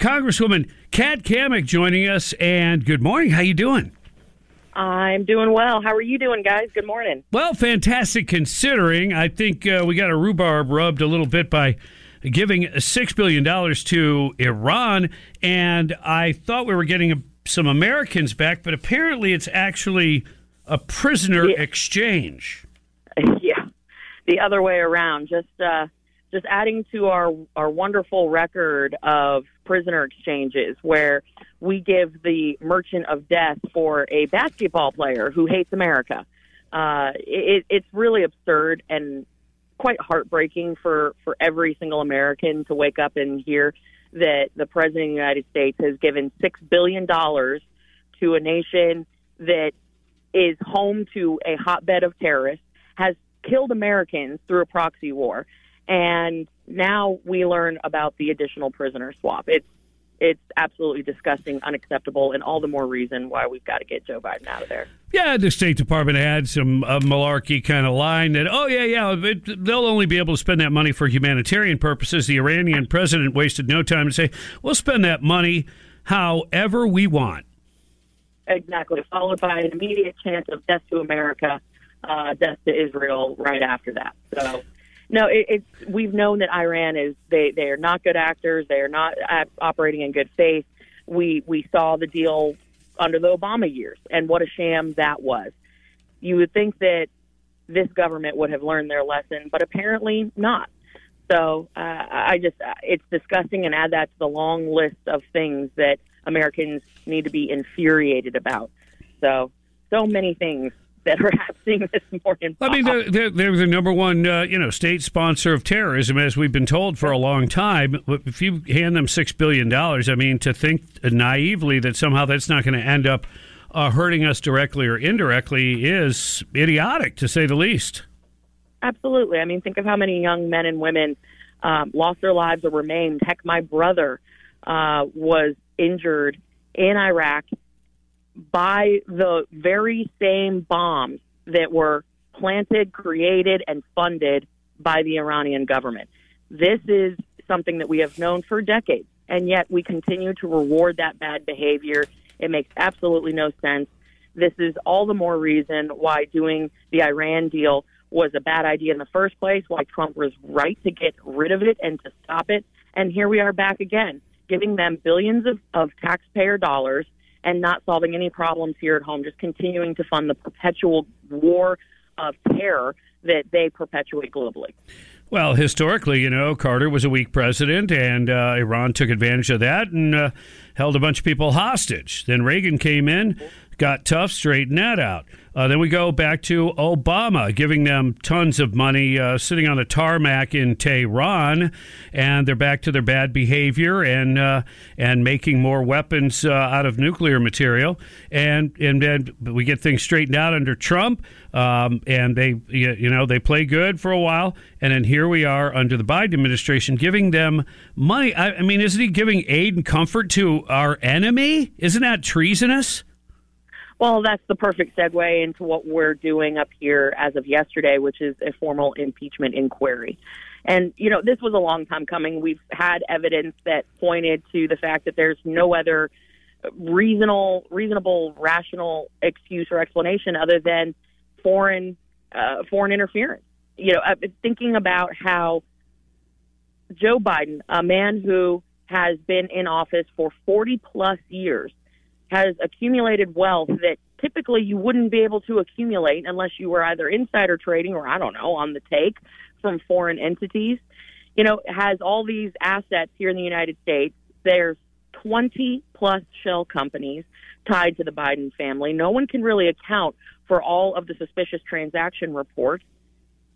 Congresswoman Kat Cammack joining us, and good morning. How you doing? I'm doing well. How are you doing, guys? Good morning. Well, fantastic considering. I think uh, we got a rhubarb rubbed a little bit by giving $6 billion to Iran, and I thought we were getting some Americans back, but apparently it's actually a prisoner Yeah. exchange. yeah, the other way around. Just uh, just adding to our our wonderful record of prisoner exchanges, where we give the merchant of death for a basketball player who hates America. Uh, it, it's really absurd and quite heartbreaking for for every single American to wake up and hear that the president of the United States has given six billion dollars to a nation that is home to a hotbed of terrorists, has killed Americans through a proxy war, and now we learn about the additional prisoner swap. It's it's absolutely disgusting, unacceptable, and all the more reason why we've got to get Joe Biden out of there. Yeah, the State Department had some uh, malarkey kind of line that, oh, yeah, yeah, it, they'll only be able to spend that money for humanitarian purposes. The Iranian president wasted no time to say, we'll spend that money however we want. Exactly, followed by an immediate chance of death to America, uh, death to Israel right after that. So, no, it, it's we've known that Iran is they they are not good actors. They are not operating in good faith. We we saw the deal under the Obama years, and what a sham that was. You would think that this government would have learned their lesson, but apparently not. So uh, I just uh, it's disgusting, and add that to the long list of things that Americans need to be infuriated about. So so many things that are happening this morning. I mean, they're, they're, they're the number one, uh, you know, state sponsor of terrorism, as we've been told for a long time. If you hand them six billion dollars, I mean, to think naively that somehow that's not going to end up uh, hurting us directly or indirectly is idiotic, to say the least. Absolutely. I mean, think of how many young men and women um, lost their lives or were maimed. Heck, my brother uh, was injured in Iraq by the very same bombs that were planted, created, and funded by the Iranian government. This is something that we have known for decades, and yet we continue to reward that bad behavior. It makes absolutely no sense. This is all the more reason why doing the Iran deal was a bad idea in the first place, why Trump was right to get rid of it and to stop it. And here we are back again, giving them billions of, of taxpayer dollars and not solving any problems here at home, just continuing to fund the perpetual war of terror that they perpetuate globally. Well, historically, you know, Carter was a weak president, and uh, Iran took advantage of that and uh, held a bunch of people hostage. Then Reagan came in, got tough, straighten that out. Uh, then we go back to Obama giving them tons of money, uh, sitting on a tarmac in Tehran, and they're back to their bad behavior and uh, and making more weapons uh, out of nuclear material. And and then we get things straightened out under Trump, um, and they you know they play good for a while, and then here we are under the Biden administration giving them money. I, I mean, isn't he giving aid and comfort to our enemy? Isn't that treasonous? Well, that's the perfect segue into what we're doing up here as of yesterday, which is a formal impeachment inquiry. And, you know, this was a long time coming. We've had evidence that pointed to the fact that there's no other reasonable, reasonable, rational excuse or explanation other than foreign, uh, foreign interference. You know, thinking about how Joe Biden, a man who has been in office for 40 plus years, has accumulated wealth that typically you wouldn't be able to accumulate unless you were either insider trading or I don't know on the take from foreign entities. You know, has all these assets here in the United States. There's 20 plus shell companies tied to the Biden family. No one can really account for all of the suspicious transaction reports.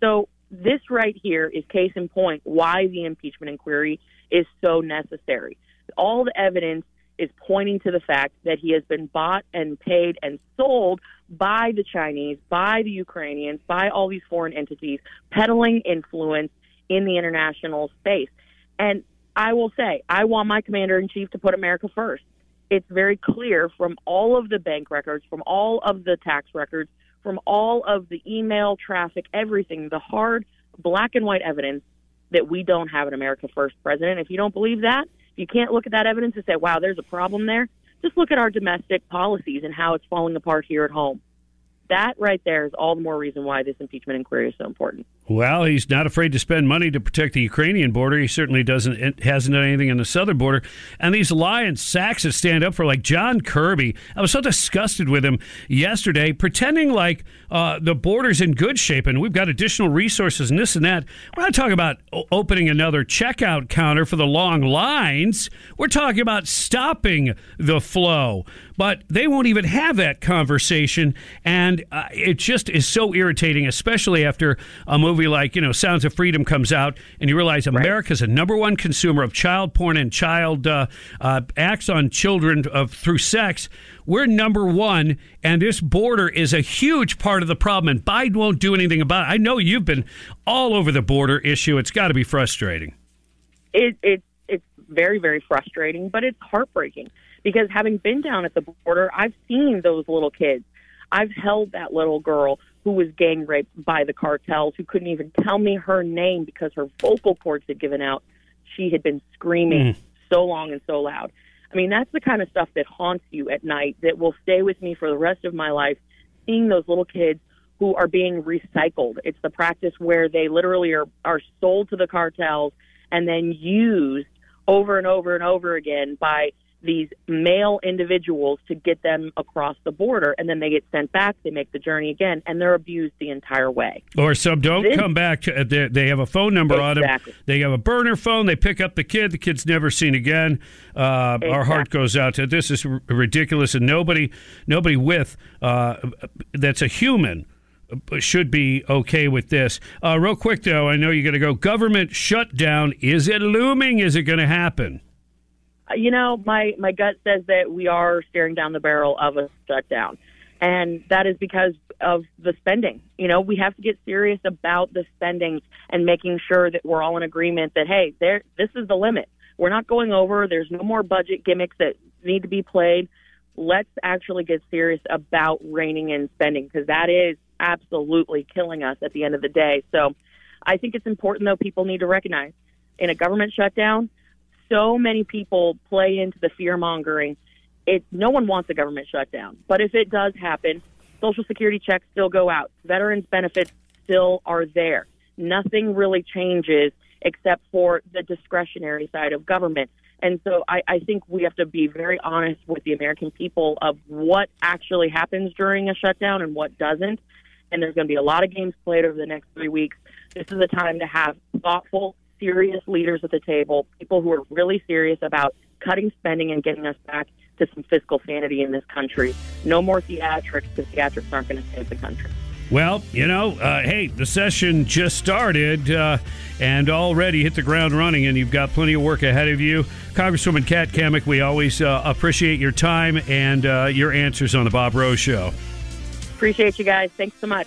So this right here is case in point why the impeachment inquiry is so necessary. All the evidence is pointing to the fact that he has been bought and paid and sold by the Chinese, by the Ukrainians, by all these foreign entities, peddling influence in the international space. And I will say, I want my commander in chief to put America first. It's very clear from all of the bank records, from all of the tax records, from all of the email traffic, everything, the hard black and white evidence that we don't have an America first president. If you don't believe that, you can't look at that evidence and say, wow, there's a problem there. Just look at our domestic policies and how it's falling apart here at home. That right there is all the more reason why this impeachment inquiry is so important. Well, he's not afraid to spend money to protect the Ukrainian border. He certainly doesn't hasn't done anything in the southern border. And these lying sacks that stand up for like John Kirby, I was so disgusted with him yesterday, pretending like uh, the border's in good shape and we've got additional resources and this and that. We're not talking about opening another checkout counter for the long lines. We're talking about stopping the flow. But they won't even have that conversation, and uh, it just is so irritating, especially after a movie movie like you know Sounds of Freedom comes out, and you realize America's right. a number one consumer of child porn and child uh, uh, acts on children of through sex. We're number one, and this border is a huge part of the problem. And Biden won't do anything about it. I know you've been all over the border issue. It's got to be frustrating. It, it it's very very frustrating, but it's heartbreaking because having been down at the border, I've seen those little kids. I've held that little girl who was gang raped by the cartels, who couldn't even tell me her name because her vocal cords had given out. She had been screaming mm. so long and so loud. I mean, that's the kind of stuff that haunts you at night that will stay with me for the rest of my life. Seeing those little kids who are being recycled. It's the practice where they literally are, are sold to the cartels and then used over and over and over again by these male individuals to get them across the border and then they get sent back they make the journey again and they're abused the entire way or some don't this, come back to, they, they have a phone number exactly. on them they have a burner phone they pick up the kid the kid's never seen again uh, exactly. our heart goes out to this is r- ridiculous and nobody nobody with uh, that's a human should be okay with this. Uh, real quick, though, I know you're going to go. Government shutdown. Is it looming? Is it going to happen? You know, my my gut says that we are staring down the barrel of a shutdown, and that is because of the spending. You know, we have to get serious about the spending and making sure that we're all in agreement that hey, there this is the limit. We're not going over. There's no more budget gimmicks that need to be played. Let's actually get serious about reining in spending because that is absolutely killing us at the end of the day. So, I think it's important though. People need to recognize in a government shutdown so many people play into the fear mongering. It no one wants a government shutdown, but if it does happen, Social Security checks still go out. Veterans benefits still are there. Nothing really changes except for the discretionary side of government. And so I, I think we have to be very honest with the American people of what actually happens during a shutdown and what doesn't. And there's going to be a lot of games played over the next three weeks. This is a time to have thoughtful, serious leaders at the table, people who are really serious about cutting spending and getting us back to some fiscal sanity in this country. No more theatrics because theatrics aren't going to save the country. Well, you know, uh, hey, the session just started uh, and already hit the ground running, and you've got plenty of work ahead of you. Congresswoman Kat Cammack, we always uh, appreciate your time and uh, your answers on the Bob Rose Show. Appreciate you guys. Thanks so much.